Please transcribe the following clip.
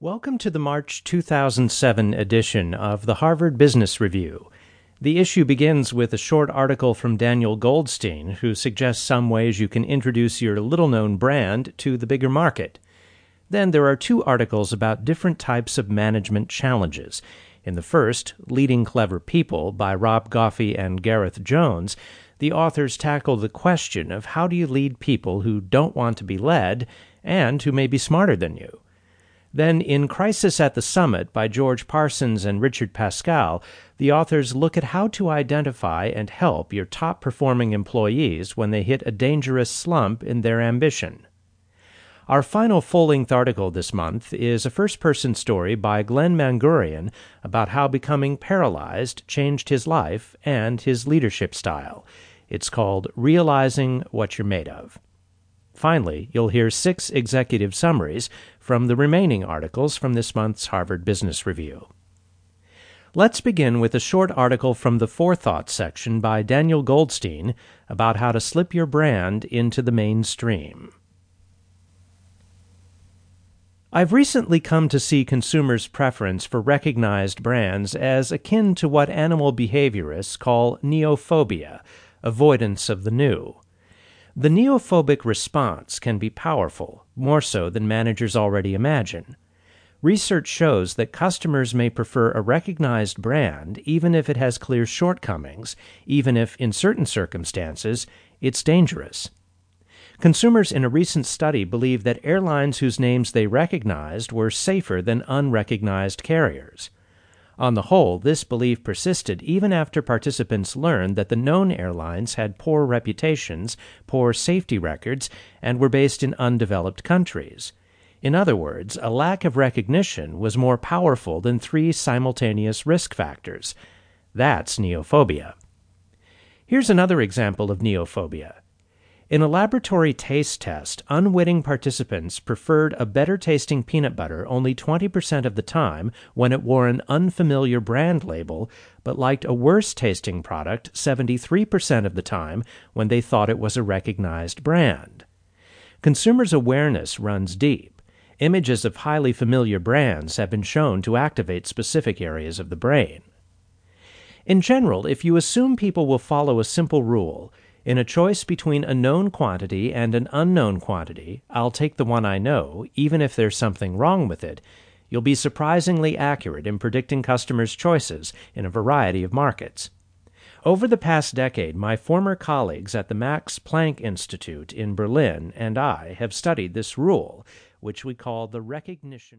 Welcome to the March 2007 edition of the Harvard Business Review. The issue begins with a short article from Daniel Goldstein, who suggests some ways you can introduce your little known brand to the bigger market. Then there are two articles about different types of management challenges. In the first, Leading Clever People by Rob Goffee and Gareth Jones, the authors tackle the question of how do you lead people who don't want to be led and who may be smarter than you. Then, in Crisis at the Summit by George Parsons and Richard Pascale, the authors look at how to identify and help your top performing employees when they hit a dangerous slump in their ambition. Our final full length article this month is a first person story by Glenn Mangurian about how becoming paralyzed changed his life and his leadership style. It's called Realizing What You're Made Of. Finally, you'll hear six executive summaries from the remaining articles from this month's Harvard Business Review. Let's begin with a short article from the Forethought section by Daniel Goldstein about how to slip your brand into the mainstream. I've recently come to see consumers' preference for recognized brands as akin to what animal behaviorists call neophobia, avoidance of the new. The neophobic response can be powerful, more so than managers already imagine. Research shows that customers may prefer a recognized brand even if it has clear shortcomings, even if, in certain circumstances, it's dangerous. Consumers in a recent study believe that airlines whose names they recognized were safer than unrecognized carriers. On the whole, this belief persisted even after participants learned that the known airlines had poor reputations, poor safety records, and were based in undeveloped countries. In other words, a lack of recognition was more powerful than three simultaneous risk factors. That's neophobia. Here's another example of neophobia. In a laboratory taste test, unwitting participants preferred a better tasting peanut butter only 20% of the time when it wore an unfamiliar brand label, but liked a worse tasting product 73% of the time when they thought it was a recognized brand. Consumers' awareness runs deep. Images of highly familiar brands have been shown to activate specific areas of the brain. In general, if you assume people will follow a simple rule, in a choice between a known quantity and an unknown quantity, I'll take the one I know, even if there's something wrong with it. You'll be surprisingly accurate in predicting customers' choices in a variety of markets. Over the past decade, my former colleagues at the Max Planck Institute in Berlin and I have studied this rule, which we call the recognition.